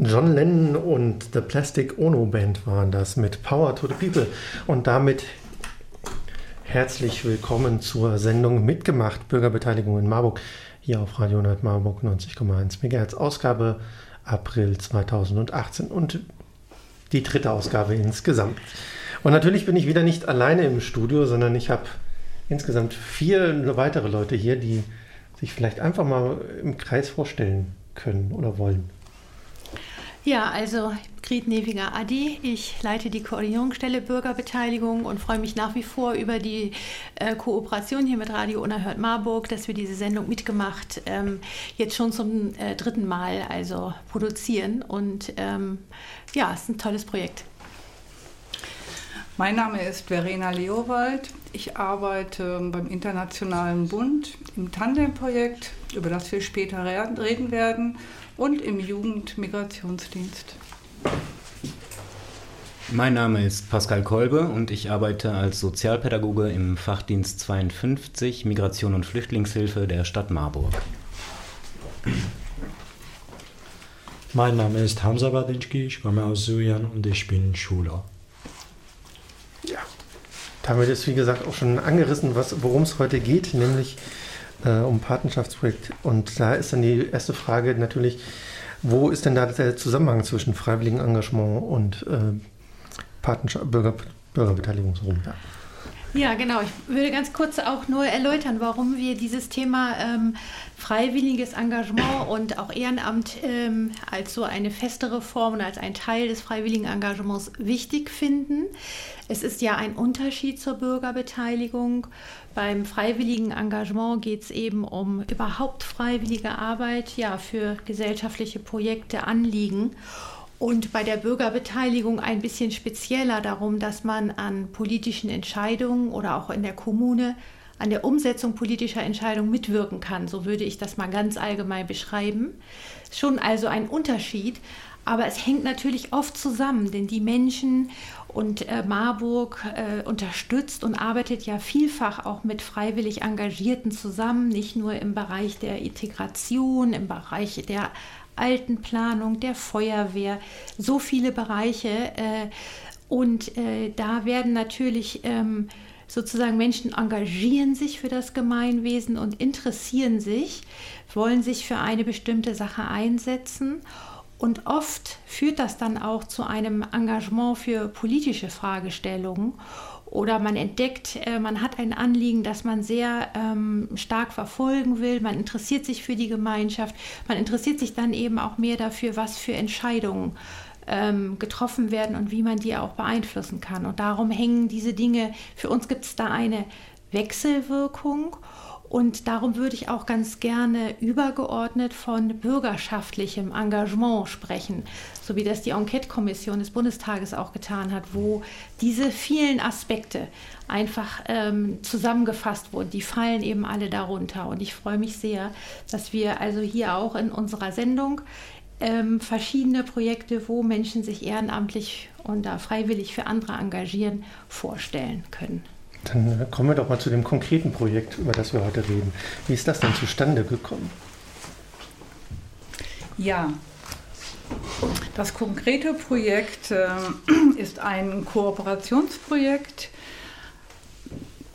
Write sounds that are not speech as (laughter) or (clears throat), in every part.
John Lennon und The Plastic Ono Band waren das mit Power to the People. Und damit herzlich willkommen zur Sendung Mitgemacht Bürgerbeteiligung in Marburg hier auf Radio 100 Marburg 90,1 MHz. Ausgabe April 2018 und die dritte Ausgabe insgesamt. Und natürlich bin ich wieder nicht alleine im Studio, sondern ich habe insgesamt vier weitere Leute hier, die sich vielleicht einfach mal im Kreis vorstellen können oder wollen. Ja, also Grit Neviger Adi. Ich leite die Koordinierungsstelle Bürgerbeteiligung und freue mich nach wie vor über die äh, Kooperation hier mit Radio Unerhört Marburg, dass wir diese Sendung mitgemacht ähm, jetzt schon zum äh, dritten Mal also produzieren. Und ähm, ja, es ist ein tolles Projekt. Mein Name ist Verena Leowald. Ich arbeite beim Internationalen Bund im Tandem-Projekt, über das wir später reden werden, und im Jugendmigrationsdienst. Mein Name ist Pascal Kolbe und ich arbeite als Sozialpädagoge im Fachdienst 52 Migration und Flüchtlingshilfe der Stadt Marburg. Mein Name ist Hamza Badinski, ich komme aus Syrien und ich bin Schüler. Damit ist, wie gesagt, auch schon angerissen, worum es heute geht, nämlich äh, um Patenschaftsprojekt. Und da ist dann die erste Frage natürlich, wo ist denn da der Zusammenhang zwischen freiwilligem Engagement und äh, Bürger, Bürgerbeteiligungsrum? Ja. Ja, genau. Ich würde ganz kurz auch nur erläutern, warum wir dieses Thema ähm, freiwilliges Engagement und auch Ehrenamt ähm, als so eine festere Form und als ein Teil des freiwilligen Engagements wichtig finden. Es ist ja ein Unterschied zur Bürgerbeteiligung. Beim freiwilligen Engagement geht es eben um überhaupt freiwillige Arbeit ja, für gesellschaftliche Projekte, Anliegen. Und bei der Bürgerbeteiligung ein bisschen spezieller darum, dass man an politischen Entscheidungen oder auch in der Kommune an der Umsetzung politischer Entscheidungen mitwirken kann. So würde ich das mal ganz allgemein beschreiben. Schon also ein Unterschied, aber es hängt natürlich oft zusammen, denn die Menschen und äh, Marburg äh, unterstützt und arbeitet ja vielfach auch mit freiwillig Engagierten zusammen, nicht nur im Bereich der Integration, im Bereich der Altenplanung, der Feuerwehr, so viele Bereiche. Äh, und äh, da werden natürlich ähm, sozusagen Menschen engagieren sich für das Gemeinwesen und interessieren sich, wollen sich für eine bestimmte Sache einsetzen. Und oft führt das dann auch zu einem Engagement für politische Fragestellungen. Oder man entdeckt, äh, man hat ein Anliegen, das man sehr ähm, stark verfolgen will, man interessiert sich für die Gemeinschaft, man interessiert sich dann eben auch mehr dafür, was für Entscheidungen ähm, getroffen werden und wie man die auch beeinflussen kann. Und darum hängen diese Dinge, für uns gibt es da eine Wechselwirkung und darum würde ich auch ganz gerne übergeordnet von bürgerschaftlichem Engagement sprechen, so wie das die Enquete-Kommission des Bundestages auch getan hat, wo diese vielen Aspekte einfach ähm, zusammengefasst wurden. Die fallen eben alle darunter. Und ich freue mich sehr, dass wir also hier auch in unserer Sendung ähm, verschiedene Projekte, wo Menschen sich ehrenamtlich und da freiwillig für andere engagieren, vorstellen können. Dann kommen wir doch mal zu dem konkreten Projekt, über das wir heute reden. Wie ist das denn zustande gekommen? Ja, das konkrete Projekt äh, ist ein Kooperationsprojekt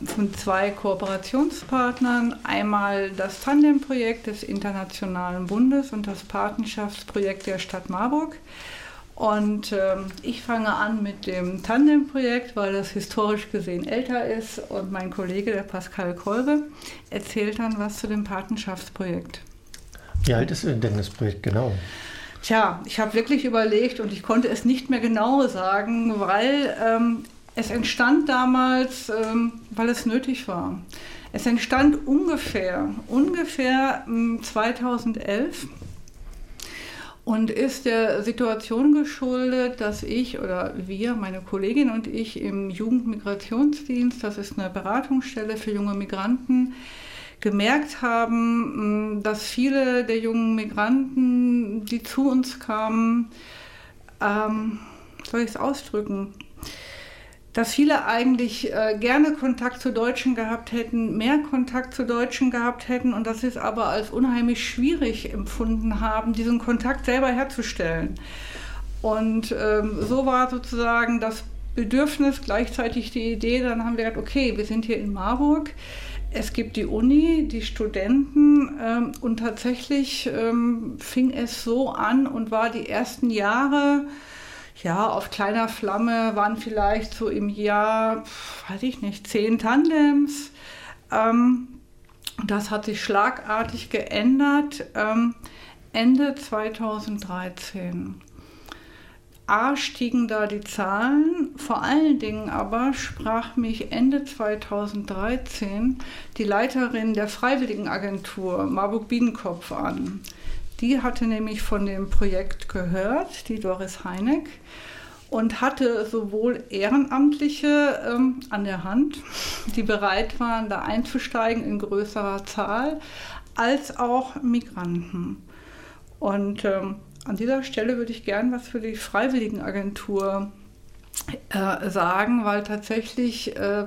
von zwei Kooperationspartnern. Einmal das Tandem-Projekt des Internationalen Bundes und das Patenschaftsprojekt der Stadt Marburg. Und ähm, ich fange an mit dem Tandem-Projekt, weil das historisch gesehen älter ist. Und mein Kollege, der Pascal Kolbe, erzählt dann was zu dem Patenschaftsprojekt. Wie alt ist denn das Projekt genau? Tja, ich habe wirklich überlegt und ich konnte es nicht mehr genau sagen, weil ähm, es entstand damals, ähm, weil es nötig war. Es entstand ungefähr, ungefähr 2011 ähm, und ist der Situation geschuldet, dass ich oder wir, meine Kollegin und ich im Jugendmigrationsdienst, das ist eine Beratungsstelle für junge Migranten, gemerkt haben, dass viele der jungen Migranten, die zu uns kamen, ähm, soll ich es ausdrücken, dass viele eigentlich äh, gerne Kontakt zu Deutschen gehabt hätten, mehr Kontakt zu Deutschen gehabt hätten und dass sie es aber als unheimlich schwierig empfunden haben, diesen Kontakt selber herzustellen. Und ähm, so war sozusagen das Bedürfnis, gleichzeitig die Idee, dann haben wir gesagt, okay, wir sind hier in Marburg, es gibt die Uni, die Studenten ähm, und tatsächlich ähm, fing es so an und war die ersten Jahre, ja, auf kleiner Flamme waren vielleicht so im Jahr, weiß ich nicht, zehn Tandems. Ähm, das hat sich schlagartig geändert ähm, Ende 2013. A stiegen da die Zahlen, vor allen Dingen aber sprach mich Ende 2013 die Leiterin der Freiwilligenagentur Marburg Biedenkopf an. Die hatte nämlich von dem Projekt gehört, die Doris Heineck, und hatte sowohl Ehrenamtliche ähm, an der Hand, die bereit waren, da einzusteigen in größerer Zahl, als auch Migranten. Und ähm, an dieser Stelle würde ich gern was für die Freiwilligenagentur äh, sagen, weil tatsächlich äh,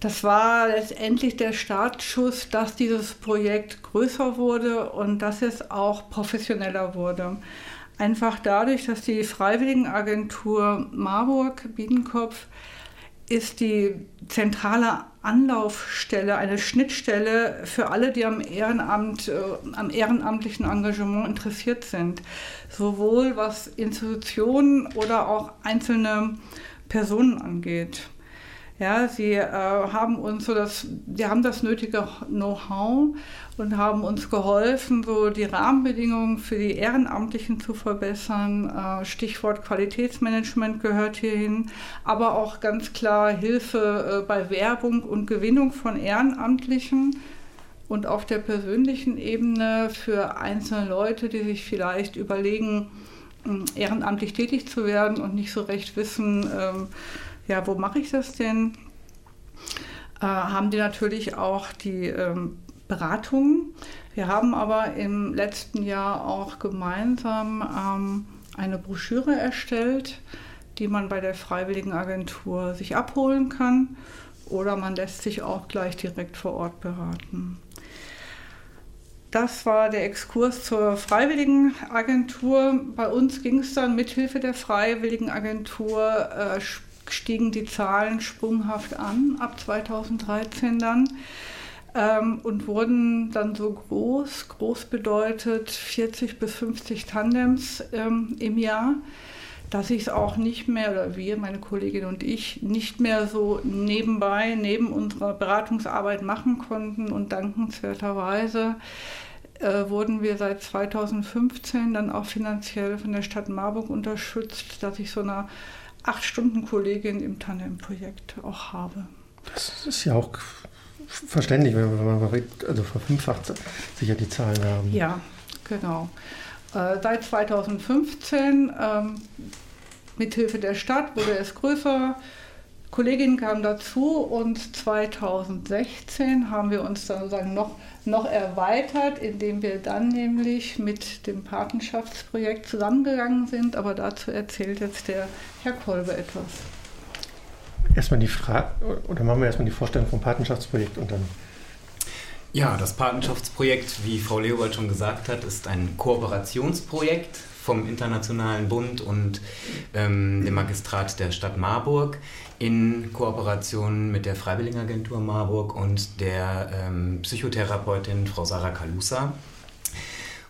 das war letztendlich der Startschuss, dass dieses Projekt größer wurde und dass es auch professioneller wurde. Einfach dadurch, dass die Freiwilligenagentur Marburg Biedenkopf ist die zentrale Anlaufstelle, eine Schnittstelle für alle, die am Ehrenamt, äh, am ehrenamtlichen Engagement interessiert sind. Sowohl was Institutionen oder auch einzelne Personen angeht. Ja, sie äh, haben uns so das, sie haben das nötige Know-how und haben uns geholfen, so die Rahmenbedingungen für die Ehrenamtlichen zu verbessern. Äh, Stichwort Qualitätsmanagement gehört hierhin, aber auch ganz klar Hilfe äh, bei Werbung und Gewinnung von Ehrenamtlichen und auf der persönlichen Ebene für einzelne Leute, die sich vielleicht überlegen, ehrenamtlich tätig zu werden und nicht so recht wissen, ähm, ja, wo mache ich das denn? Äh, haben die natürlich auch die ähm, Beratungen. Wir haben aber im letzten Jahr auch gemeinsam ähm, eine Broschüre erstellt, die man bei der Freiwilligenagentur sich abholen kann oder man lässt sich auch gleich direkt vor Ort beraten. Das war der Exkurs zur Freiwilligenagentur. Bei uns ging es dann mithilfe der Freiwilligenagentur äh, stiegen die Zahlen sprunghaft an, ab 2013 dann. Ähm, und wurden dann so groß, groß bedeutet 40 bis 50 Tandems ähm, im Jahr, dass ich es auch nicht mehr, oder wir, meine Kollegin und ich, nicht mehr so nebenbei, neben unserer Beratungsarbeit machen konnten. Und dankenswerterweise äh, wurden wir seit 2015 dann auch finanziell von der Stadt Marburg unterstützt, dass ich so eine Acht-Stunden-Kollegin im Tandem-Projekt auch habe. Das ist ja auch verständlich, wenn man also verfünffacht sicher die Zahlen haben. Ja, genau. Äh, seit 2015 ähm, mithilfe der Stadt wurde es größer. Kolleginnen kamen dazu und 2016 haben wir uns dann sozusagen noch noch erweitert, indem wir dann nämlich mit dem Patenschaftsprojekt zusammengegangen sind. Aber dazu erzählt jetzt der Herr Kolbe etwas. Erstmal die Frage, oder machen wir erstmal die Vorstellung vom Patenschaftsprojekt und dann. Ja, das Patenschaftsprojekt, wie Frau Leopold schon gesagt hat, ist ein Kooperationsprojekt vom Internationalen Bund und ähm, dem Magistrat der Stadt Marburg in Kooperation mit der Freiwilligenagentur Marburg und der ähm, Psychotherapeutin Frau Sarah Kalusa.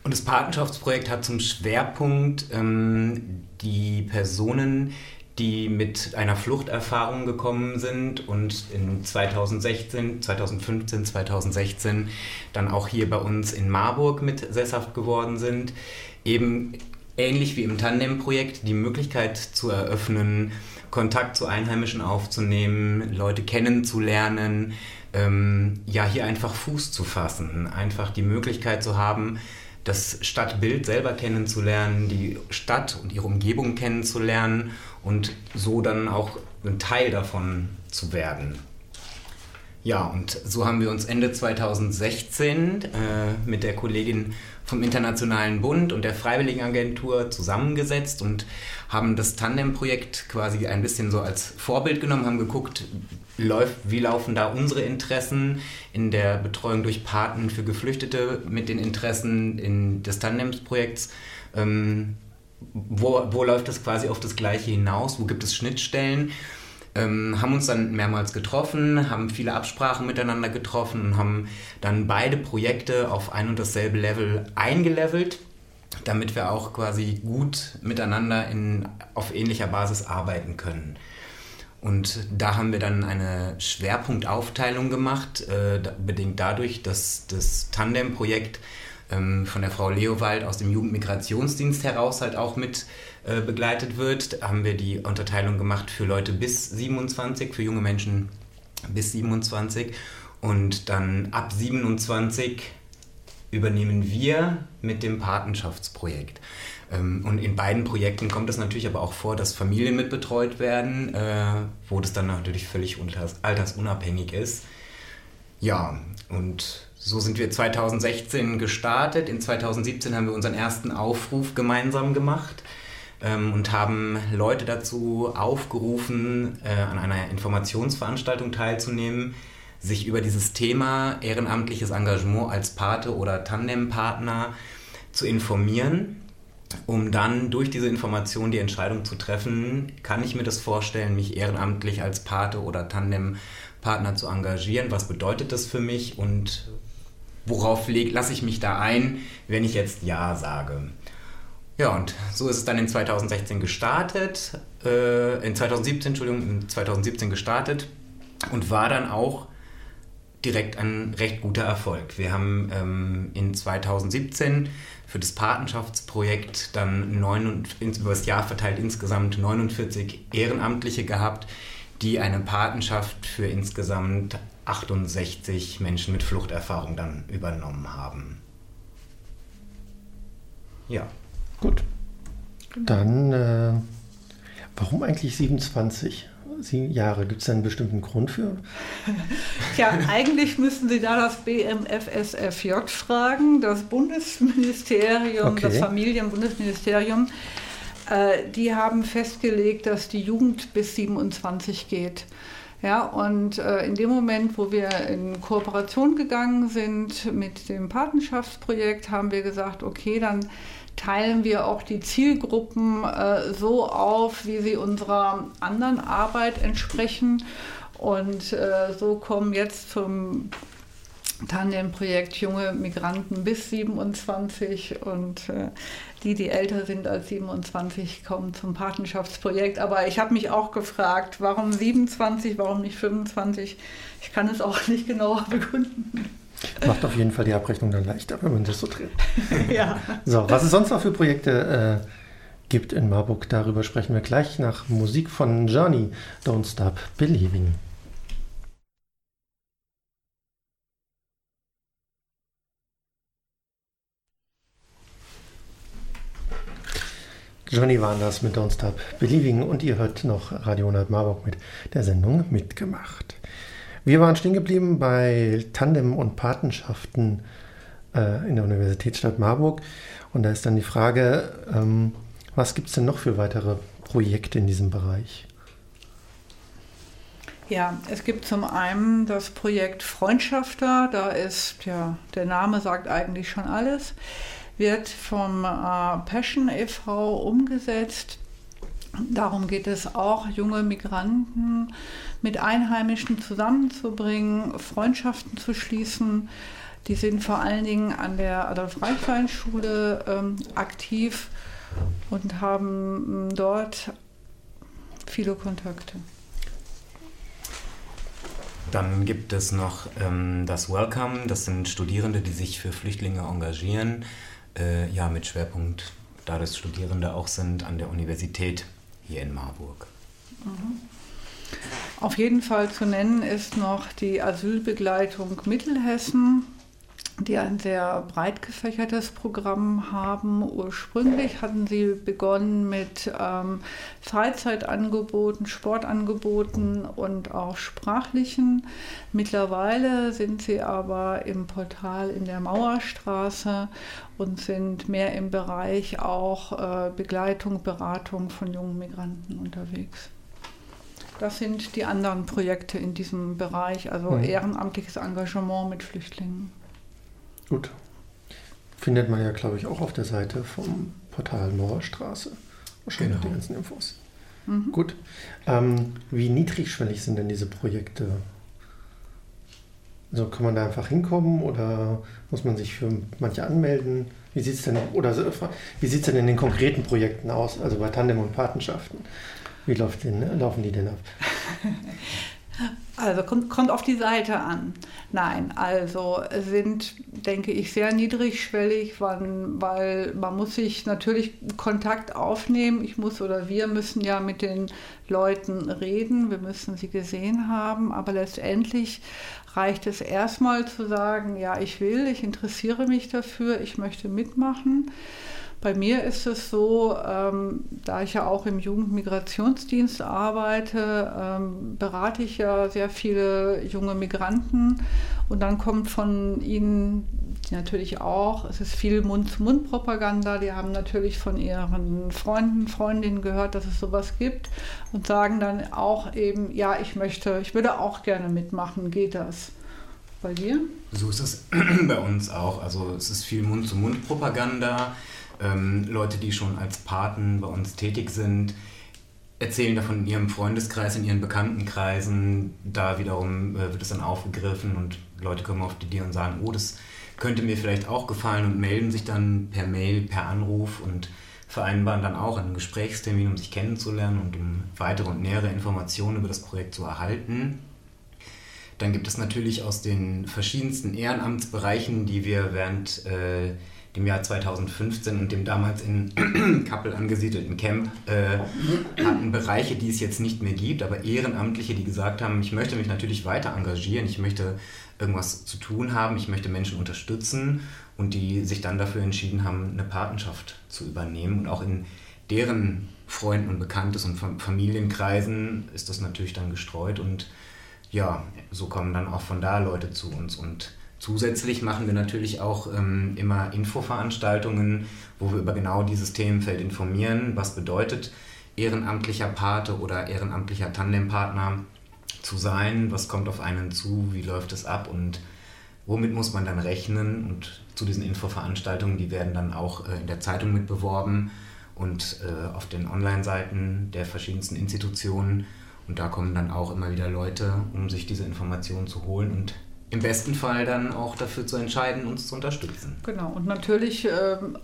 Und das Patenschaftsprojekt hat zum Schwerpunkt ähm, die Personen, die mit einer Fluchterfahrung gekommen sind und in 2016, 2015, 2016 dann auch hier bei uns in Marburg mit sesshaft geworden sind, eben ähnlich wie im Tandem-Projekt die Möglichkeit zu eröffnen, Kontakt zu Einheimischen aufzunehmen, Leute kennenzulernen, ähm, ja, hier einfach Fuß zu fassen, einfach die Möglichkeit zu haben, das Stadtbild selber kennenzulernen, die Stadt und ihre Umgebung kennenzulernen und so dann auch ein Teil davon zu werden. Ja, und so haben wir uns Ende 2016 äh, mit der Kollegin vom Internationalen Bund und der Freiwilligenagentur zusammengesetzt und haben das Tandem-Projekt quasi ein bisschen so als Vorbild genommen, haben geguckt, läuft, wie laufen da unsere Interessen in der Betreuung durch Paten für Geflüchtete mit den Interessen in des Tandems-Projekts. Ähm, wo, wo läuft das quasi auf das Gleiche hinaus? Wo gibt es Schnittstellen? Ähm, haben uns dann mehrmals getroffen, haben viele Absprachen miteinander getroffen und haben dann beide Projekte auf ein und dasselbe Level eingelevelt, damit wir auch quasi gut miteinander in, auf ähnlicher Basis arbeiten können. Und da haben wir dann eine Schwerpunktaufteilung gemacht, äh, bedingt dadurch, dass das Tandem-Projekt ähm, von der Frau Leowald aus dem Jugendmigrationsdienst heraus halt auch mit äh, begleitet wird, haben wir die Unterteilung gemacht für Leute bis 27, für junge Menschen bis 27 und dann ab 27 übernehmen wir mit dem Patenschaftsprojekt. Ähm, und in beiden Projekten kommt es natürlich aber auch vor, dass Familien mitbetreut werden, äh, wo das dann natürlich völlig altersunabhängig ist. Ja, und so sind wir 2016 gestartet. In 2017 haben wir unseren ersten Aufruf gemeinsam gemacht ähm, und haben Leute dazu aufgerufen, äh, an einer Informationsveranstaltung teilzunehmen, sich über dieses Thema ehrenamtliches Engagement als Pate oder Tandempartner zu informieren, um dann durch diese Information die Entscheidung zu treffen, kann ich mir das vorstellen, mich ehrenamtlich als Pate oder Tandempartner zu engagieren, was bedeutet das für mich? Und worauf lasse ich mich da ein, wenn ich jetzt Ja sage. Ja, und so ist es dann in 2016 gestartet, äh, in 2017, Entschuldigung, in 2017 gestartet und war dann auch direkt ein recht guter Erfolg. Wir haben ähm, in 2017 für das Patenschaftsprojekt dann neun, über das Jahr verteilt insgesamt 49 Ehrenamtliche gehabt, die eine Patenschaft für insgesamt 68 Menschen mit Fluchterfahrung dann übernommen haben. Ja. Gut. Dann, äh, warum eigentlich 27 Jahre? Gibt es einen bestimmten Grund für? (laughs) Tja, eigentlich müssten Sie da das BMFSFJ fragen, das Bundesministerium, okay. das Familienbundesministerium. Äh, die haben festgelegt, dass die Jugend bis 27 geht. Ja, und äh, in dem Moment, wo wir in Kooperation gegangen sind mit dem Patenschaftsprojekt, haben wir gesagt, okay, dann teilen wir auch die Zielgruppen äh, so auf, wie sie unserer anderen Arbeit entsprechen. Und äh, so kommen jetzt zum Tandem-Projekt junge Migranten bis 27 und äh, die, die älter sind als 27, kommen zum Patenschaftsprojekt. Aber ich habe mich auch gefragt, warum 27, warum nicht 25? Ich kann es auch nicht genauer begründen. Macht auf jeden Fall die Abrechnung dann leichter, wenn man das so dreht. (laughs) ja. So, was es sonst noch für Projekte äh, gibt in Marburg, darüber sprechen wir gleich nach Musik von Johnny, Don't Stop Believing. Johnny war das mit Don't Stop Believing und ihr hört noch Radio 100 Marburg mit der Sendung mitgemacht. Wir waren stehen geblieben bei Tandem und Patenschaften äh, in der Universitätsstadt Marburg und da ist dann die Frage, ähm, was gibt es denn noch für weitere Projekte in diesem Bereich? Ja, es gibt zum einen das Projekt Freundschafter, da ist ja, der Name sagt eigentlich schon alles wird vom äh, Passion e.V. umgesetzt. Darum geht es auch, junge Migranten mit Einheimischen zusammenzubringen, Freundschaften zu schließen. Die sind vor allen Dingen an der Adolf-Reichwein-Schule ähm, aktiv und haben ähm, dort viele Kontakte. Dann gibt es noch ähm, das Welcome, das sind Studierende, die sich für Flüchtlinge engagieren äh, ja, mit Schwerpunkt, da das Studierende auch sind, an der Universität hier in Marburg. Mhm. Auf jeden Fall zu nennen ist noch die Asylbegleitung Mittelhessen. Die ein sehr breit gefächertes Programm haben. Ursprünglich hatten sie begonnen mit ähm, Freizeitangeboten, Sportangeboten und auch sprachlichen. Mittlerweile sind sie aber im Portal in der Mauerstraße und sind mehr im Bereich auch äh, Begleitung, Beratung von jungen Migranten unterwegs. Das sind die anderen Projekte in diesem Bereich, also mhm. ehrenamtliches Engagement mit Flüchtlingen. Gut. Findet man ja, glaube ich, auch auf der Seite vom Portal Mauerstraße. Wahrscheinlich genau. die ganzen Infos. Mhm. Gut. Ähm, wie niedrigschwellig sind denn diese Projekte? Also kann man da einfach hinkommen oder muss man sich für manche anmelden? Wie sieht es denn, oder wie sieht's denn in den konkreten Projekten aus, also bei Tandem und Patenschaften? Wie läuft denn, laufen die denn ab? (laughs) Also kommt, kommt auf die Seite an. Nein, also sind, denke ich, sehr niedrigschwellig, weil, weil man muss sich natürlich Kontakt aufnehmen. Ich muss oder wir müssen ja mit den Leuten reden, wir müssen sie gesehen haben, aber letztendlich reicht es erstmal zu sagen, ja, ich will, ich interessiere mich dafür, ich möchte mitmachen. Bei mir ist es so, ähm, da ich ja auch im Jugendmigrationsdienst arbeite, ähm, berate ich ja sehr viele junge Migranten und dann kommt von ihnen natürlich auch, es ist viel Mund-zu-Mund-Propaganda, die haben natürlich von ihren Freunden, Freundinnen gehört, dass es sowas gibt und sagen dann auch eben, ja, ich möchte, ich würde auch gerne mitmachen, geht das? Bei dir? So ist es (clears throat) bei uns auch. Also es ist viel Mund-zu-Mund-Propaganda. Ähm, Leute, die schon als Paten bei uns tätig sind, erzählen davon in ihrem Freundeskreis, in ihren Bekanntenkreisen. Da wiederum äh, wird es dann aufgegriffen und Leute kommen auf die Idee und sagen, oh, das könnte mir vielleicht auch gefallen und melden sich dann per Mail, per Anruf und vereinbaren dann auch einen Gesprächstermin, um sich kennenzulernen und um weitere und nähere Informationen über das Projekt zu erhalten. Dann gibt es natürlich aus den verschiedensten Ehrenamtsbereichen, die wir während äh, dem Jahr 2015 und dem damals in (clears throat) Kappel angesiedelten Camp äh, hatten Bereiche, die es jetzt nicht mehr gibt, aber Ehrenamtliche, die gesagt haben, ich möchte mich natürlich weiter engagieren, ich möchte irgendwas zu tun haben, ich möchte Menschen unterstützen und die sich dann dafür entschieden haben, eine Patenschaft zu übernehmen. Und auch in deren Freunden und Bekanntes und Familienkreisen ist das natürlich dann gestreut und ja, so kommen dann auch von da Leute zu uns und Zusätzlich machen wir natürlich auch ähm, immer Infoveranstaltungen, wo wir über genau dieses Themenfeld informieren. Was bedeutet ehrenamtlicher Pate oder ehrenamtlicher Tandempartner zu sein? Was kommt auf einen zu? Wie läuft es ab? Und womit muss man dann rechnen? Und zu diesen Infoveranstaltungen, die werden dann auch äh, in der Zeitung mit beworben und äh, auf den Online-Seiten der verschiedensten Institutionen. Und da kommen dann auch immer wieder Leute, um sich diese Informationen zu holen und im besten Fall dann auch dafür zu entscheiden, uns zu unterstützen. Genau, und natürlich ähm,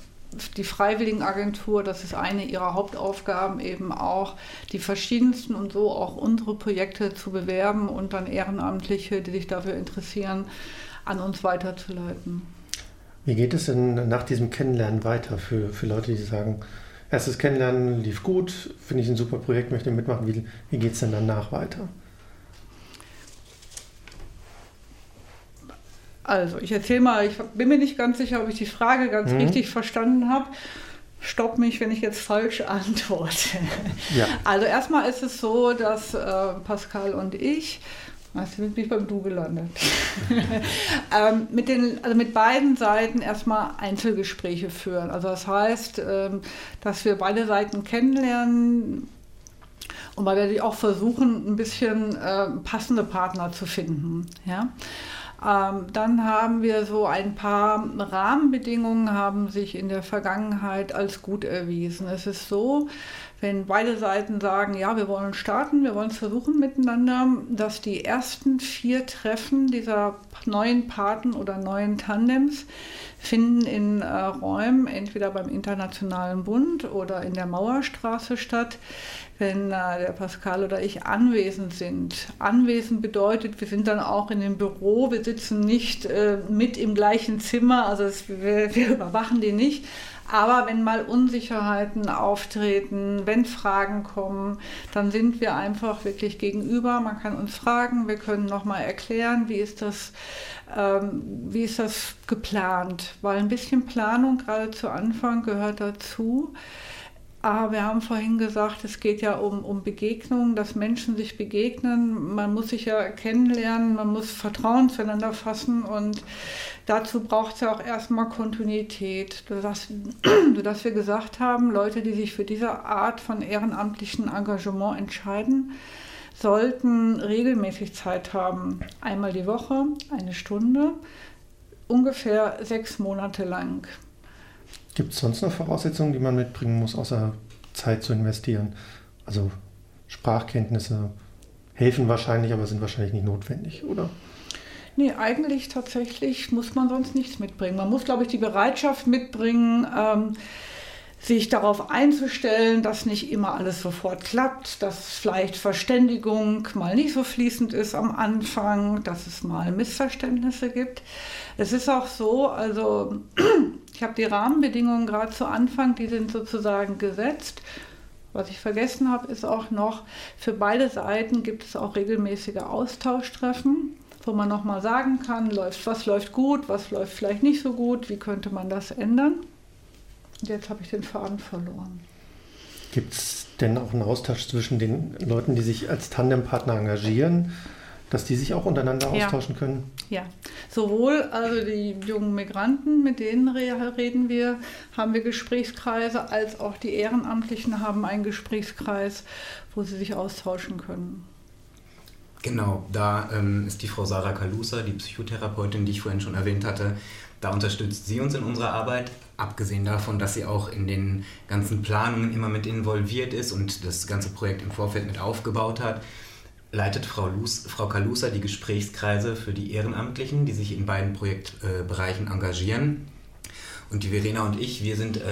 die Freiwilligenagentur, das ist eine ihrer Hauptaufgaben, eben auch die verschiedensten und so auch unsere Projekte zu bewerben und dann Ehrenamtliche, die sich dafür interessieren, an uns weiterzuleiten. Wie geht es denn nach diesem Kennenlernen weiter für, für Leute, die sagen, erstes Kennenlernen lief gut, finde ich ein super Projekt, möchte mitmachen, wie, wie geht es denn danach weiter? Also, ich erzähle mal, ich bin mir nicht ganz sicher, ob ich die Frage ganz mhm. richtig verstanden habe. Stopp mich, wenn ich jetzt falsch antworte. Ja. Also erstmal ist es so, dass äh, Pascal und ich, was bin ich beim Du gelandet, (laughs) ähm, mit, den, also mit beiden Seiten erstmal Einzelgespräche führen. Also das heißt, ähm, dass wir beide Seiten kennenlernen, und weil wir auch versuchen, ein bisschen äh, passende Partner zu finden. Ja? Ähm, dann haben wir so ein paar Rahmenbedingungen haben sich in der Vergangenheit als gut erwiesen. Es ist so, wenn beide Seiten sagen, ja, wir wollen starten, wir wollen es versuchen miteinander, dass die ersten vier Treffen dieser neuen Paten oder neuen Tandems finden in äh, Räumen, entweder beim Internationalen Bund oder in der Mauerstraße statt, wenn äh, der Pascal oder ich anwesend sind. Anwesend bedeutet, wir sind dann auch in dem Büro, wir sitzen nicht äh, mit im gleichen Zimmer, also es, wir, wir, überwachen die nicht, Aber wenn mal Unsicherheiten auftreten, wenn Fragen kommen, dann sind wir einfach wirklich gegenüber. Man kann uns fragen, wir können nochmal erklären, wie ist das, ähm, wie ist das geplant. Weil ein bisschen Planung gerade zu Anfang gehört dazu. Aber wir haben vorhin gesagt, es geht ja um, um Begegnungen, dass Menschen sich begegnen. Man muss sich ja kennenlernen, man muss Vertrauen zueinander fassen und dazu braucht es ja auch erstmal Kontinuität. Sodass, (clears throat) sodass wir gesagt haben, Leute, die sich für diese Art von ehrenamtlichen Engagement entscheiden, sollten regelmäßig Zeit haben. Einmal die Woche, eine Stunde, ungefähr sechs Monate lang. Gibt es sonst noch Voraussetzungen, die man mitbringen muss, außer Zeit zu investieren? Also Sprachkenntnisse helfen wahrscheinlich, aber sind wahrscheinlich nicht notwendig, oder? Nee, eigentlich tatsächlich muss man sonst nichts mitbringen. Man muss, glaube ich, die Bereitschaft mitbringen, ähm, sich darauf einzustellen, dass nicht immer alles sofort klappt, dass vielleicht Verständigung mal nicht so fließend ist am Anfang, dass es mal Missverständnisse gibt. Es ist auch so, also (clears throat) ich habe die Rahmenbedingungen gerade zu Anfang, die sind sozusagen gesetzt. Was ich vergessen habe, ist auch noch, für beide Seiten gibt es auch regelmäßige Austauschtreffen, wo man nochmal sagen kann, läuft, was läuft gut, was läuft vielleicht nicht so gut, wie könnte man das ändern. Und jetzt habe ich den Faden verloren. Gibt es denn auch einen Austausch zwischen den Leuten, die sich als Tandempartner engagieren? Dass die sich auch untereinander ja. austauschen können? Ja, sowohl also die jungen Migranten, mit denen reden wir, haben wir Gesprächskreise, als auch die Ehrenamtlichen haben einen Gesprächskreis, wo sie sich austauschen können. Genau, da ähm, ist die Frau Sarah Kalusa, die Psychotherapeutin, die ich vorhin schon erwähnt hatte, da unterstützt sie uns in unserer Arbeit, abgesehen davon, dass sie auch in den ganzen Planungen immer mit involviert ist und das ganze Projekt im Vorfeld mit aufgebaut hat leitet Frau, Luz, Frau Kalusa die Gesprächskreise für die Ehrenamtlichen, die sich in beiden Projektbereichen engagieren. Und die Verena und ich, wir sind äh,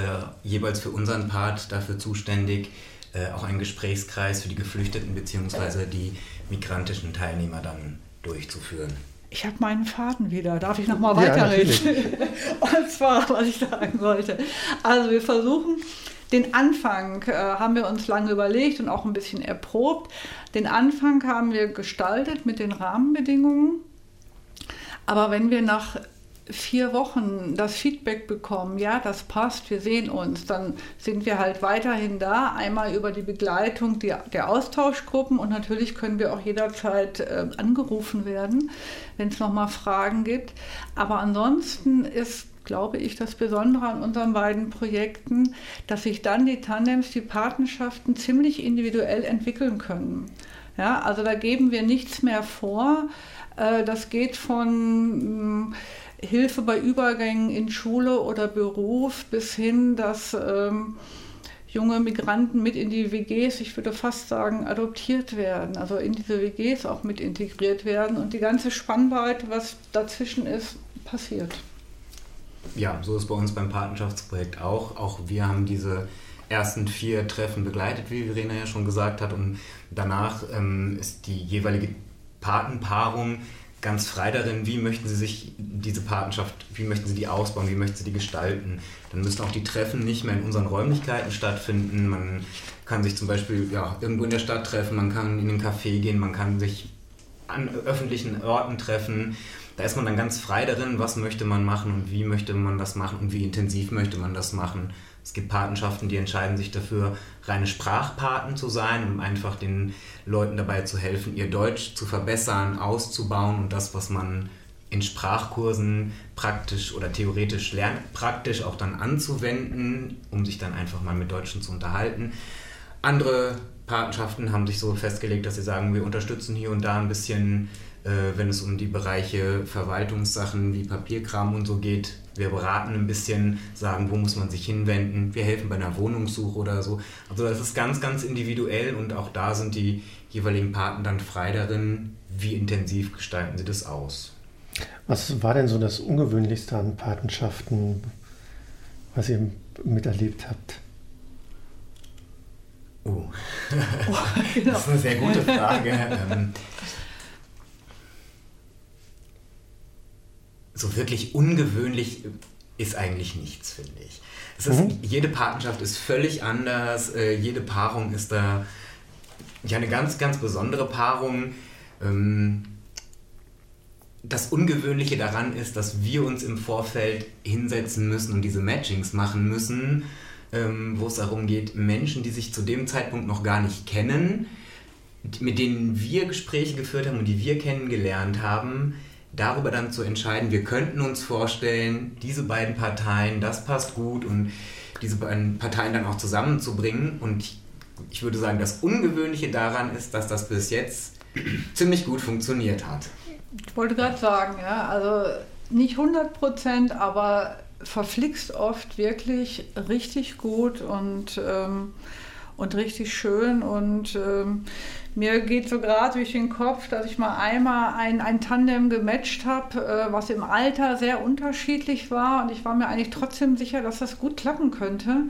jeweils für unseren Part dafür zuständig, äh, auch einen Gesprächskreis für die Geflüchteten bzw. die migrantischen Teilnehmer dann durchzuführen. Ich habe meinen Faden wieder. Darf ich nochmal weiterreden? Ja, (laughs) und zwar, was ich sagen wollte. Also wir versuchen den Anfang äh, haben wir uns lange überlegt und auch ein bisschen erprobt. Den Anfang haben wir gestaltet mit den Rahmenbedingungen. Aber wenn wir nach vier Wochen das Feedback bekommen, ja, das passt, wir sehen uns, dann sind wir halt weiterhin da, einmal über die Begleitung der, der Austauschgruppen und natürlich können wir auch jederzeit äh, angerufen werden, wenn es nochmal Fragen gibt. Aber ansonsten ist glaube ich, das Besondere an unseren beiden Projekten, dass sich dann die Tandems, die Partnerschaften ziemlich individuell entwickeln können. Ja, also da geben wir nichts mehr vor. Äh, das geht von mm, Hilfe bei Übergängen in Schule oder Beruf bis hin, dass ähm, junge Migranten mit in die WGs, ich würde fast sagen, adoptiert werden, also in diese WGs auch mit integriert werden und die ganze Spannweite, was dazwischen ist, passiert ja, so ist bei uns beim Patenschaftsprojekt auch. Auch wir haben diese ersten vier Treffen begleitet, wie Verena ja schon gesagt hat. Und danach ähm, ist die jeweilige Patenpaarung ganz frei darin, wie möchten sie sich diese Patenschaft, wie möchten sie die ausbauen, wie möchten sie die gestalten. Dann müssen auch die Treffen nicht mehr in unseren Räumlichkeiten stattfinden. Man kann sich zum Beispiel ja, irgendwo in der Stadt treffen, man kann in den Café gehen, man kann sich an öffentlichen Orten treffen da ist man dann ganz frei darin, was möchte man machen und wie möchte man das machen und wie intensiv möchte man das machen. Es gibt Patenschaften, die entscheiden sich dafür, reine Sprachpaten zu sein, um einfach den Leuten dabei zu helfen, ihr Deutsch zu verbessern, auszubauen und das, was man in Sprachkursen praktisch oder theoretisch lernt, praktisch auch dann anzuwenden, um sich dann einfach mal mit Deutschen zu unterhalten. Andere Patenschaften haben sich so festgelegt, dass sie sagen, wir unterstützen hier und da ein bisschen äh, wenn es um die Bereiche Verwaltungssachen wie Papierkram und so geht. Wir beraten ein bisschen, sagen, wo muss man sich hinwenden. Wir helfen bei einer Wohnungssuche oder so. Also das ist ganz, ganz individuell und auch da sind die jeweiligen Paten dann frei darin, wie intensiv gestalten sie das aus. Was war denn so das Ungewöhnlichste an Patenschaften, was ihr miterlebt habt? Oh, (laughs) oh genau. das ist eine sehr gute Frage. (laughs) so wirklich ungewöhnlich ist eigentlich nichts, finde ich. Ist, mhm. Jede Partnerschaft ist völlig anders, äh, jede Paarung ist da ja eine ganz, ganz besondere Paarung. Ähm, das Ungewöhnliche daran ist, dass wir uns im Vorfeld hinsetzen müssen und diese Matchings machen müssen, ähm, wo es darum geht, Menschen, die sich zu dem Zeitpunkt noch gar nicht kennen, mit denen wir Gespräche geführt haben und die wir kennengelernt haben, darüber dann zu entscheiden, wir könnten uns vorstellen, diese beiden Parteien, das passt gut und diese beiden Parteien dann auch zusammenzubringen. Und ich würde sagen, das Ungewöhnliche daran ist, dass das bis jetzt (clears throat) ziemlich gut funktioniert hat. Ich wollte gerade sagen, ja, also nicht 100 Prozent, aber verflixt oft wirklich richtig gut und, ähm, und richtig schön. Und ähm, mir geht so gerade durch den Kopf, dass ich mal einmal ein, ein Tandem gematcht habe, äh, was im Alter sehr unterschiedlich war. Und ich war mir eigentlich trotzdem sicher, dass das gut klappen könnte.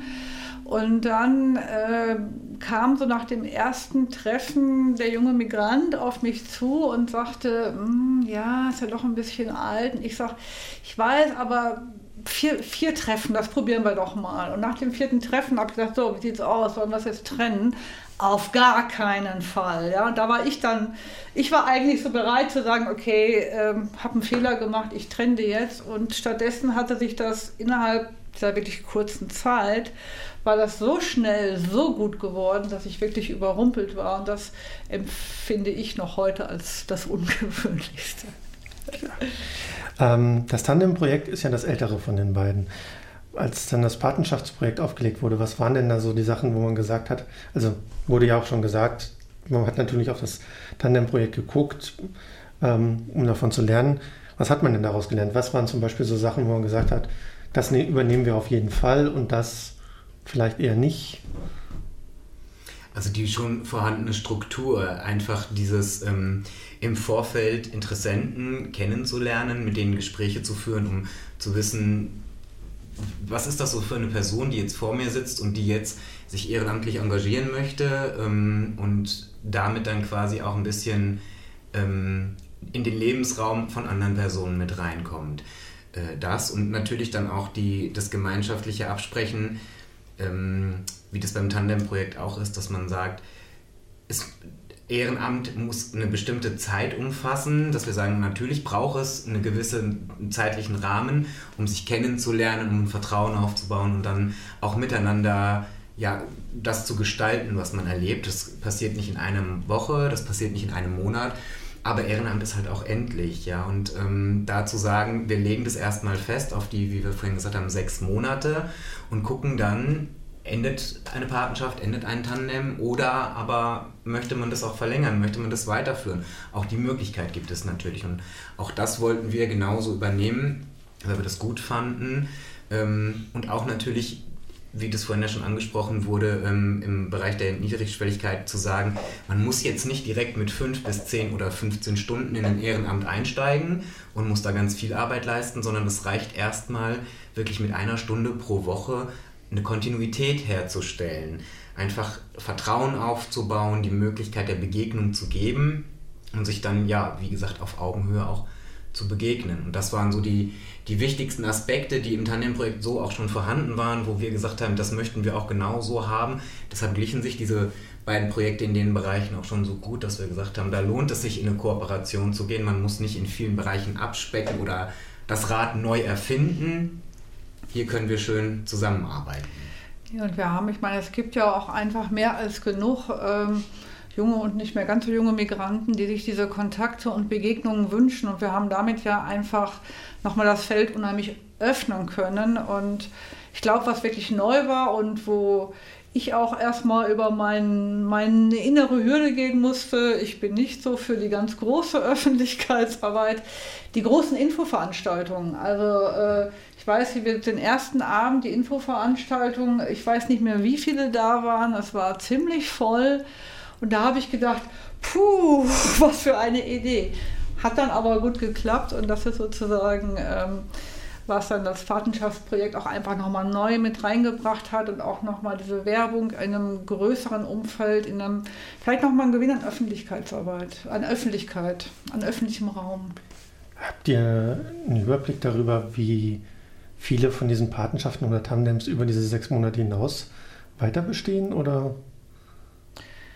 Und dann äh, kam so nach dem ersten Treffen der junge Migrant auf mich zu und sagte, hm, ja, ist ja doch ein bisschen alt. Und ich sage, ich weiß, aber vier, vier Treffen, das probieren wir doch mal. Und nach dem vierten Treffen habe ich gesagt, so, wie sieht es aus, sollen wir das jetzt trennen? Auf gar keinen Fall. Ja, da war ich dann, ich war eigentlich so bereit zu sagen, okay, ähm, habe einen Fehler gemacht, ich trenne jetzt. Und stattdessen hatte sich das innerhalb dieser wirklich kurzen Zeit, war das so schnell so gut geworden, dass ich wirklich überrumpelt war. Und das empfinde ich noch heute als das Ungewöhnlichste. Ähm, das Tandem-Projekt ist ja das ältere von den beiden als dann das Patenschaftsprojekt aufgelegt wurde, was waren denn da so die Sachen, wo man gesagt hat, also wurde ja auch schon gesagt, man hat natürlich auf das Tandem-Projekt geguckt, ähm, um davon zu lernen. Was hat man denn daraus gelernt? Was waren zum Beispiel so Sachen, wo man gesagt hat, das ne übernehmen wir auf jeden Fall und das vielleicht eher nicht? Also die schon vorhandene Struktur, einfach dieses ähm, im Vorfeld Interessenten kennenzulernen, mit denen Gespräche zu führen, um zu wissen, was ist das so für eine Person, die jetzt vor mir sitzt und die jetzt sich ehrenamtlich engagieren möchte ähm, und damit dann quasi auch ein bisschen ähm, in den Lebensraum von anderen Personen mit reinkommt. Äh, das und natürlich dann auch die, das gemeinschaftliche Absprechen, ähm, wie das beim Tandem-Projekt auch ist, dass man sagt, es, Ehrenamt muss eine bestimmte Zeit umfassen, dass wir sagen, natürlich braucht es einen gewissen zeitlichen Rahmen, um sich kennenzulernen, um Vertrauen aufzubauen und dann auch miteinander ja, das zu gestalten, was man erlebt. Das passiert nicht in einer Woche, das passiert nicht in einem Monat, aber Ehrenamt ist halt auch endlich, ja. Und ähm, da zu sagen, wir legen das erstmal fest auf die, wie wir vorhin gesagt haben, sechs Monate und gucken dann, endet eine Partnerschaft, endet ein Tandem oder aber möchte man das auch verlängern, möchte man das weiterführen. Auch die Möglichkeit gibt es natürlich und auch das wollten wir genauso übernehmen, weil wir das gut fanden ähm, und auch natürlich, wie das vorhin ja schon angesprochen wurde, ähm, im Bereich der Niedrigschwelligkeit zu sagen, man muss jetzt nicht direkt mit 5 bis 10 oder 15 Stunden in ein Ehrenamt einsteigen und muss da ganz viel Arbeit leisten, sondern es reicht erstmal wirklich mit einer Stunde pro Woche eine Kontinuität herzustellen, einfach Vertrauen aufzubauen, die Möglichkeit der Begegnung zu geben und sich dann, ja, wie gesagt, auf Augenhöhe auch zu begegnen. Und das waren so die, die wichtigsten Aspekte, die im Tandem-Projekt so auch schon vorhanden waren, wo wir gesagt haben, das möchten wir auch genau so haben. Deshalb glichen sich diese beiden Projekte in den Bereichen auch schon so gut, dass wir gesagt haben, da lohnt es sich in eine Kooperation zu gehen. Man muss nicht in vielen Bereichen abspecken oder das Rad neu erfinden, hier können wir schön zusammenarbeiten. Ja, und wir haben, ich meine, es gibt ja auch einfach mehr als genug ähm, junge und nicht mehr ganz so junge Migranten, die sich diese Kontakte und Begegnungen wünschen. Und wir haben damit ja einfach nochmal das Feld unheimlich öffnen können. Und ich glaube, was wirklich neu war und wo ich auch erstmal über mein, meine innere Hürde gehen musste. Ich bin nicht so für die ganz große (laughs) Öffentlichkeitsarbeit. Die großen Infoveranstaltungen. Also äh, ich weiß, wir den ersten Abend, die Infoveranstaltung, ich weiß nicht mehr, wie viele da waren. Es war ziemlich voll. Und da habe ich gedacht, puh, (laughs) was für eine Idee. Hat dann aber gut geklappt und das ist sozusagen, ähm, was dann das Patenschaftsprojekt auch einfach nochmal neu mit reingebracht hat und auch nochmal diese Werbung in einem größeren Umfeld, in einem, vielleicht nochmal ein Gewinn an Öffentlichkeitsarbeit, an Öffentlichkeit, an öffentlichem Raum. Habt ihr einen Überblick darüber, wie viele von diesen Patenschaften oder Tandems über diese sechs Monate hinaus weiter bestehen oder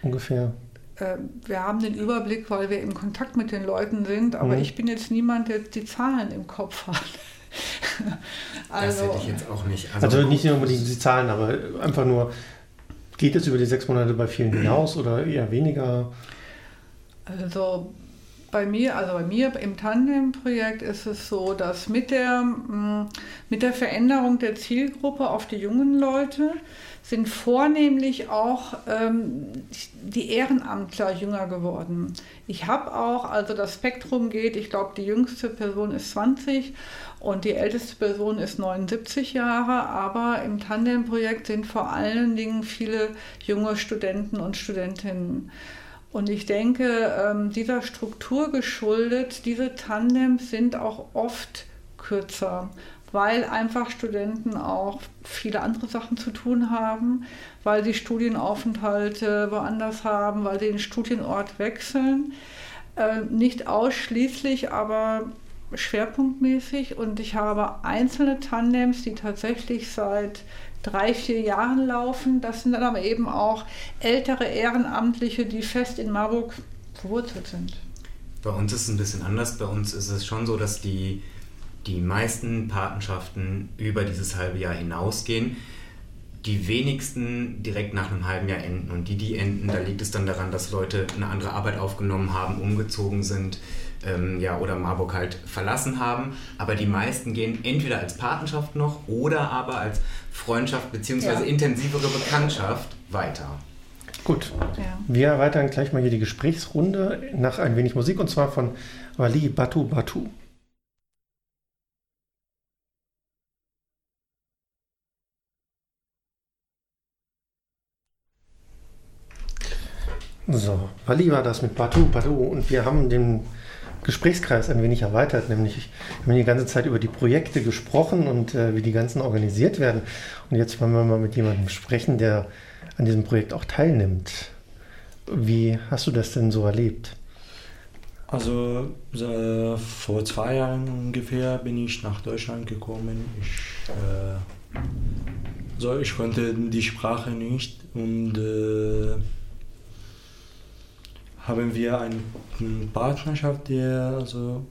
ungefähr? Ähm, wir haben den Überblick, weil wir im Kontakt mit den Leuten sind, aber mhm. ich bin jetzt niemand, der die Zahlen im Kopf hat. Also, (laughs) das hätte ich jetzt auch nicht. Also, also nicht nur unbedingt die Zahlen, aber einfach nur, geht es über die sechs Monate bei vielen hinaus oder eher weniger? Also bei mir, also bei mir im Tandem-Projekt ist es so, dass mit der, mm, mit der Veränderung der Zielgruppe auf die jungen Leute sind vornehmlich auch ähm, die Ehrenamtler jünger geworden. Ich habe auch, also das Spektrum geht, ich glaube, die jüngste Person ist 20 und die älteste Person ist 79 Jahre, aber im Tandem-Projekt sind vor allen Dingen viele junge Studenten und Studentinnen. Und ich denke, ähm, dieser Struktur geschuldet, diese Tandems sind auch oft kürzer, weil einfach Studenten auch viele andere Sachen zu tun haben, weil sie Studienaufenthalte woanders haben, weil sie den Studienort wechseln. Äh, nicht ausschließlich, aber schwerpunktmäßig. Und ich habe einzelne Tandems, die tatsächlich seit drei, vier Jahren laufen. Das sind dann aber eben auch ältere Ehrenamtliche, die fest in Marburg verwurzelt sind. Bei uns ist es ein bisschen anders. Bei uns ist es schon so, dass die, die meisten Patenschaften über dieses halbe Jahr hinausgehen. Die wenigsten direkt nach einem halben Jahr enden. Und die, die enden, da liegt es dann daran, dass Leute eine andere Arbeit aufgenommen haben, umgezogen sind ähm, ja, oder Marburg halt verlassen haben. Aber die meisten gehen entweder als Patenschaft noch oder aber als Freundschaft bzw. Ja. intensivere Bekanntschaft weiter. Gut, ja. wir erweitern gleich mal hier die Gesprächsrunde nach ein wenig Musik und zwar von Wali Batu Batu. So, Wali war das mit Batu Batu und wir haben den Gesprächskreis ein wenig erweitert, nämlich wir haben die ganze Zeit über die Projekte gesprochen und äh, wie die ganzen organisiert werden. Und jetzt wollen wir mal mit jemandem sprechen, der an diesem Projekt auch teilnimmt. Wie hast du das denn so erlebt? Also äh, vor zwei Jahren ungefähr bin ich nach Deutschland gekommen. Ich, äh, so, ich konnte die Sprache nicht und äh, haben wir eine Partnerschaft, der also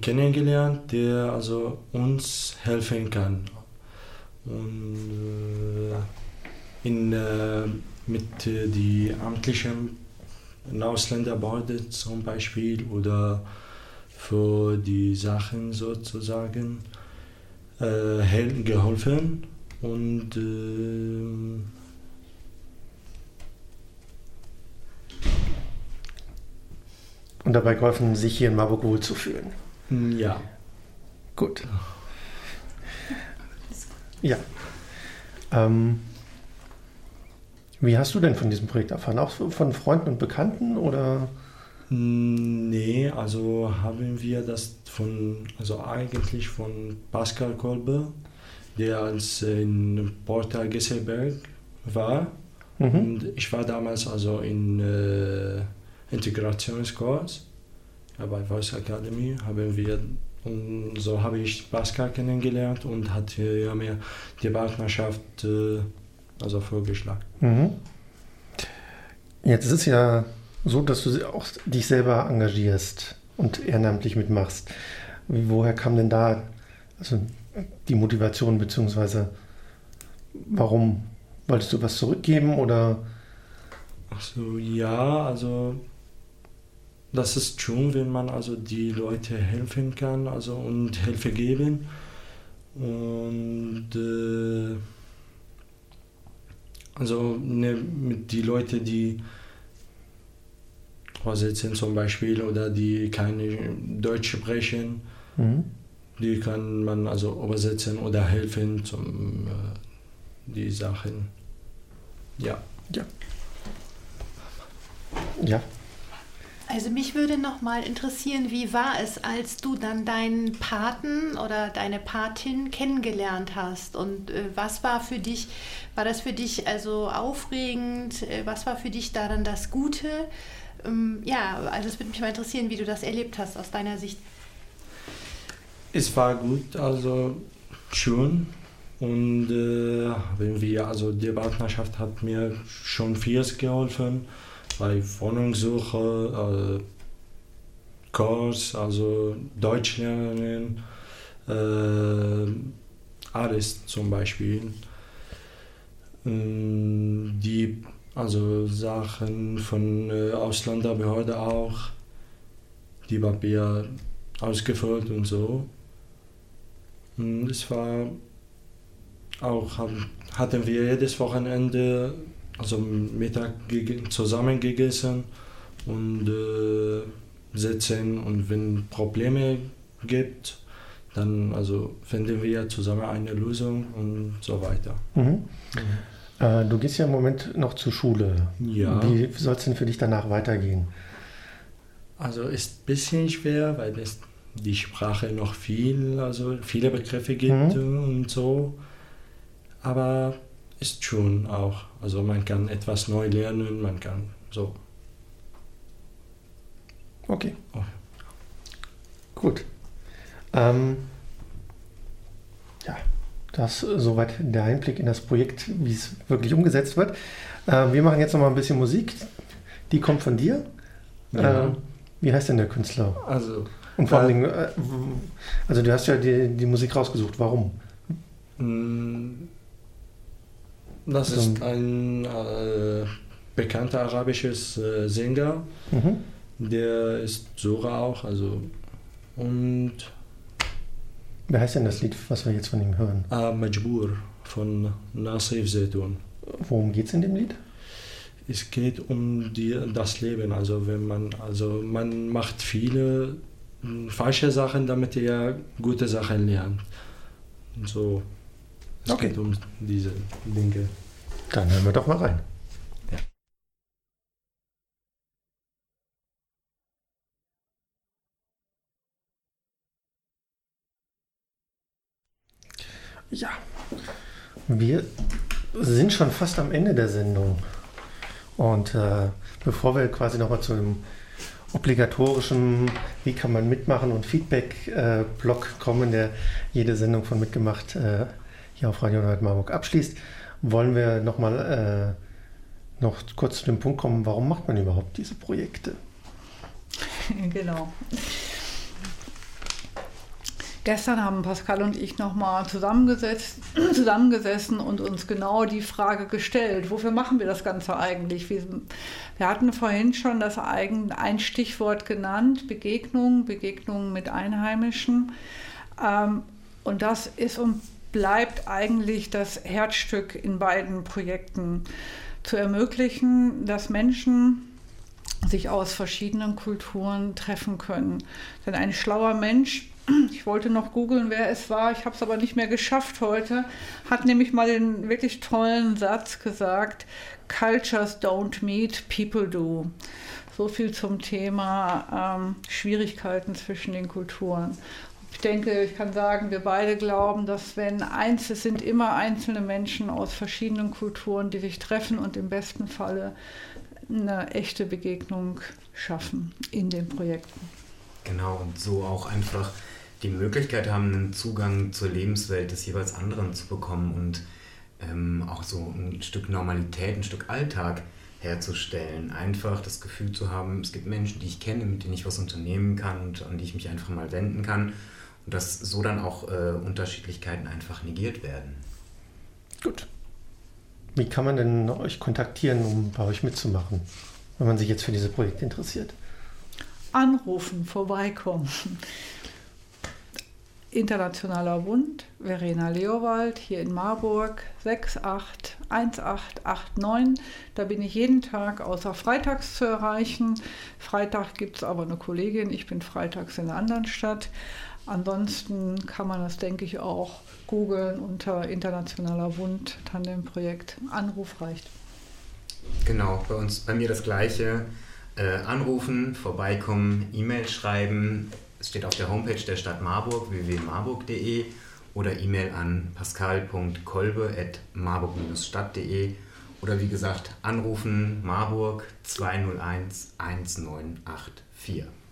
kennengelernt, der also uns helfen kann. Und äh, in, äh, mit äh, die amtlichen Ausländerbehörde zum Beispiel oder für die Sachen sozusagen äh, geholfen und äh, und dabei geholfen, sich hier in Marburg wohlzufühlen. Ja. Gut. Ja. Ähm, wie hast du denn von diesem Projekt erfahren? Auch von Freunden und Bekannten oder? Nee, also haben wir das von, also eigentlich von Pascal Kolbe, der als in Porta Gesselberg war. Mhm. Und ich war damals also in äh, Integrationskurs bei Voice Academy haben wir und so habe ich Pascal kennengelernt und hat ja mir die Partnerschaft äh, also vorgeschlagen. Mhm. Jetzt ist es ja so, dass du auch dich selber engagierst und ehrenamtlich mitmachst. Woher kam denn da also die Motivation beziehungsweise warum wolltest du was zurückgeben oder? Ach so, ja, also das ist schön, wenn man also die Leute helfen kann also und Hilfe geben. Und äh, also ne, mit die Leute, die sitzen zum Beispiel oder die keine Deutsch sprechen, mhm. die kann man also übersetzen oder helfen zum äh, die Sachen. Ja. Ja. Ja. Also mich würde noch mal interessieren, wie war es, als du dann deinen Paten oder deine Patin kennengelernt hast und äh, was war für dich, war das für dich also aufregend, äh, was war für dich daran das Gute? Ähm, ja, also es würde mich mal interessieren, wie du das erlebt hast aus deiner Sicht. Es war gut, also schon. Und äh, wir, also die Partnerschaft hat mir schon vieles geholfen bei Wohnungssuche, äh, Kurs, also Deutsch lernen, äh, alles zum Beispiel. Ähm, die also Sachen von äh, Ausländerbehörde auch, die Papier ausgefüllt und so. Und es war auch, hatten wir jedes Wochenende, also Mittag zusammen gegessen und äh, sitzen und wenn Probleme gibt, dann also finden wir zusammen eine Lösung und so weiter. Mhm. Mhm. Äh, du gehst ja im Moment noch zur Schule. Ja. Wie soll es denn für dich danach weitergehen? Also ist ein bisschen schwer, weil es die Sprache noch viel, also viele Begriffe gibt mhm. und so. Aber ist schon auch. Also man kann etwas neu lernen, man kann so. Okay. Oh. Gut. Ähm, ja, das soweit der Einblick in das Projekt, wie es wirklich umgesetzt wird. Äh, wir machen jetzt noch mal ein bisschen Musik. Die kommt von dir. Ja. Äh, wie heißt denn der Künstler? Also. Und vor allen Dingen, äh, also du hast ja die, die Musik rausgesucht. Warum? Das ist ein äh, bekannter arabisches äh, Sänger. Mhm. Der ist Sura auch, also und Wer heißt denn das Lied, was wir jetzt von ihm hören? Ah, Majbur von Nasif Zaytun. Worum geht es in dem Lied? Es geht um die, das Leben. Also wenn man, also man macht viele hm, falsche Sachen, damit er gute Sachen lernt. so. Es okay. geht um diese Dinge. Dann hören wir doch mal rein. Ja, wir sind schon fast am Ende der Sendung. Und äh, bevor wir quasi nochmal zu dem obligatorischen, wie kann man mitmachen und Feedback-Blog äh, kommen, der jede Sendung von Mitgemacht äh, hier auf Radio Nord Marburg abschließt, wollen wir nochmal äh, noch kurz zu dem Punkt kommen, warum macht man überhaupt diese Projekte? (laughs) Genau. Gestern haben Pascal und ich nochmal (clears throat) zusammengesessen und uns genau die Frage gestellt, wofür machen wir das Ganze eigentlich? Wir, hatten vorhin schon das eigen, ein Stichwort genannt, Begegnung, Begegnung mit Einheimischen. Ähm, und das ist und bleibt eigentlich das Herzstück in beiden Projekten, zu ermöglichen, dass Menschen sich aus verschiedenen Kulturen treffen können. Denn ein schlauer Mensch ich wollte noch googeln, wer es war, ich habe es aber nicht mehr geschafft heute, hat nämlich mal den wirklich tollen Satz gesagt, Cultures don't meet, people do. So viel zum Thema ähm, Schwierigkeiten zwischen den Kulturen. Ich denke, ich kann sagen, wir beide glauben, dass wenn eins, es sind immer einzelne Menschen aus verschiedenen Kulturen, die sich treffen und im besten Falle eine echte Begegnung schaffen in den Projekten. Genau, und so auch einfach die Möglichkeit haben, einen Zugang zur Lebenswelt des jeweils anderen zu bekommen und ähm, auch so ein Stück Normalität, ein Stück Alltag herzustellen. Einfach das Gefühl zu haben, es gibt Menschen, die ich kenne, mit denen ich was unternehmen kann und an die ich mich einfach mal wenden kann. Und dass so dann auch äh, Unterschiedlichkeiten einfach negiert werden. Gut. Wie kann man denn euch kontaktieren, um bei euch mitzumachen, wenn man sich jetzt für diese Projekte interessiert? Anrufen, vorbeikommen. Internationaler Bund, Verena Leowald, hier in Marburg, 681889. Da bin ich jeden Tag außer freitags zu erreichen. Freitag gibt es aber eine Kollegin, ich bin freitags in einer anderen Stadt. Ansonsten kann man das, denke ich, auch googeln unter Internationaler Bund, Tandemprojekt. Anruf reicht. Genau, bei uns, bei mir das Gleiche. Äh, anrufen, vorbeikommen, E-Mail schreiben, es steht auf der Homepage der Stadt Marburg www.marburg.de oder E-Mail an pascal.kolbe.marburg-stadt.de oder wie gesagt anrufen Marburg 201 1984.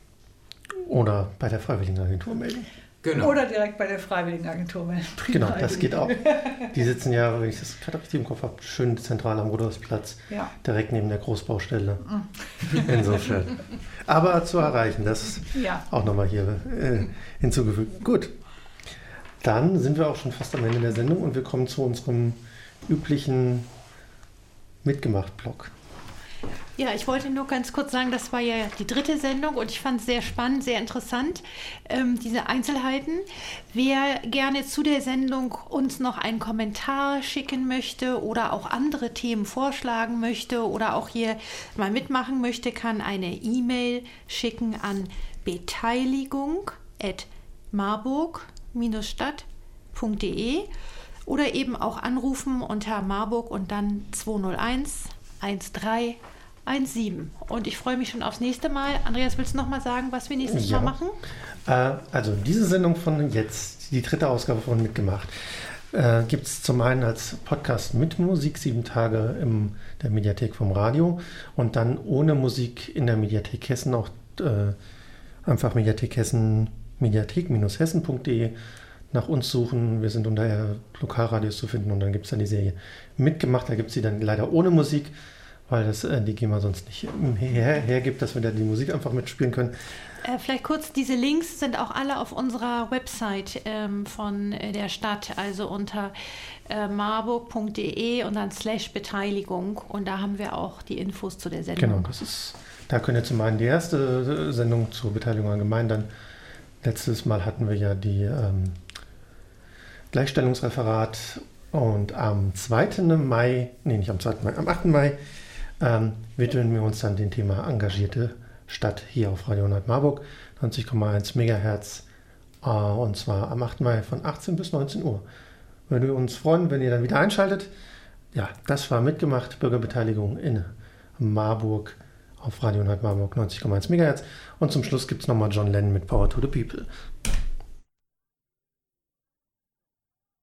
Oder bei der Freiwilligenagentur melden. Genau. Oder direkt bei der Freiwilligenagentur. (laughs) Genau, das geht auch. (laughs) Die sitzen ja, wenn ich das gerade richtig im Kopf habe, schön zentral am Rudolfsplatz, ja. direkt neben der Großbaustelle. Mhm. (laughs) Insofern. Aber zu erreichen, das ja. auch nochmal hier äh, hinzugefügt. Gut, dann sind wir auch schon fast am Ende der Sendung und wir kommen zu unserem üblichen Mitgemacht-Blog. Ja, ich wollte nur ganz kurz sagen, das war ja die dritte Sendung und ich fand es sehr spannend, sehr interessant, ähm, diese Einzelheiten. Wer gerne zu der Sendung uns noch einen Kommentar schicken möchte oder auch andere Themen vorschlagen möchte oder auch hier mal mitmachen möchte, kann eine E-Mail schicken an beteiligung at marburg-stadt.de oder eben auch anrufen unter Marburg und dann 201 13 1,7. Und ich freue mich schon aufs nächste Mal. Andreas, willst du noch mal sagen, was wir nächstes ja. Mal machen? Äh, also diese Sendung von jetzt, die dritte Ausgabe von Mitgemacht, äh, gibt es zum einen als Podcast mit Musik, sieben Tage in der Mediathek vom Radio und dann ohne Musik in der Mediathek Hessen, auch äh, einfach Mediathek Hessen, mediathek-hessen.de nach uns suchen. Wir sind unter Lokalradios zu finden und dann gibt es dann die Serie Mitgemacht. Da gibt es sie dann leider ohne Musik weil das äh, die GEMA sonst nicht her, hergibt, dass wir da die Musik einfach mitspielen können. Äh, vielleicht kurz, diese Links sind auch alle auf unserer Website ähm, von äh, der Stadt, also unter äh, marburg.de und dann slash Beteiligung und da haben wir auch die Infos zu der Sendung. Genau, das ist, da können ihr zum einen die erste äh, Sendung zur Beteiligung allgemein, dann letztes Mal hatten wir ja die ähm, Gleichstellungsreferat und am 2. Mai, nee, nicht am 2. Mai, am 8. Mai ähm, widmen wir uns dann dem Thema engagierte Stadt hier auf Radio 100 Marburg, 90,1 Megahertz äh, und zwar am 8. Mai von 18 bis 19 Uhr. Würden wir uns freuen, wenn ihr dann wieder einschaltet. Ja, das war mitgemacht, Bürgerbeteiligung in Marburg auf Radio 100 Marburg 90,1 Megahertz. Und zum Schluss gibt es nochmal John Lennon mit Power to the People.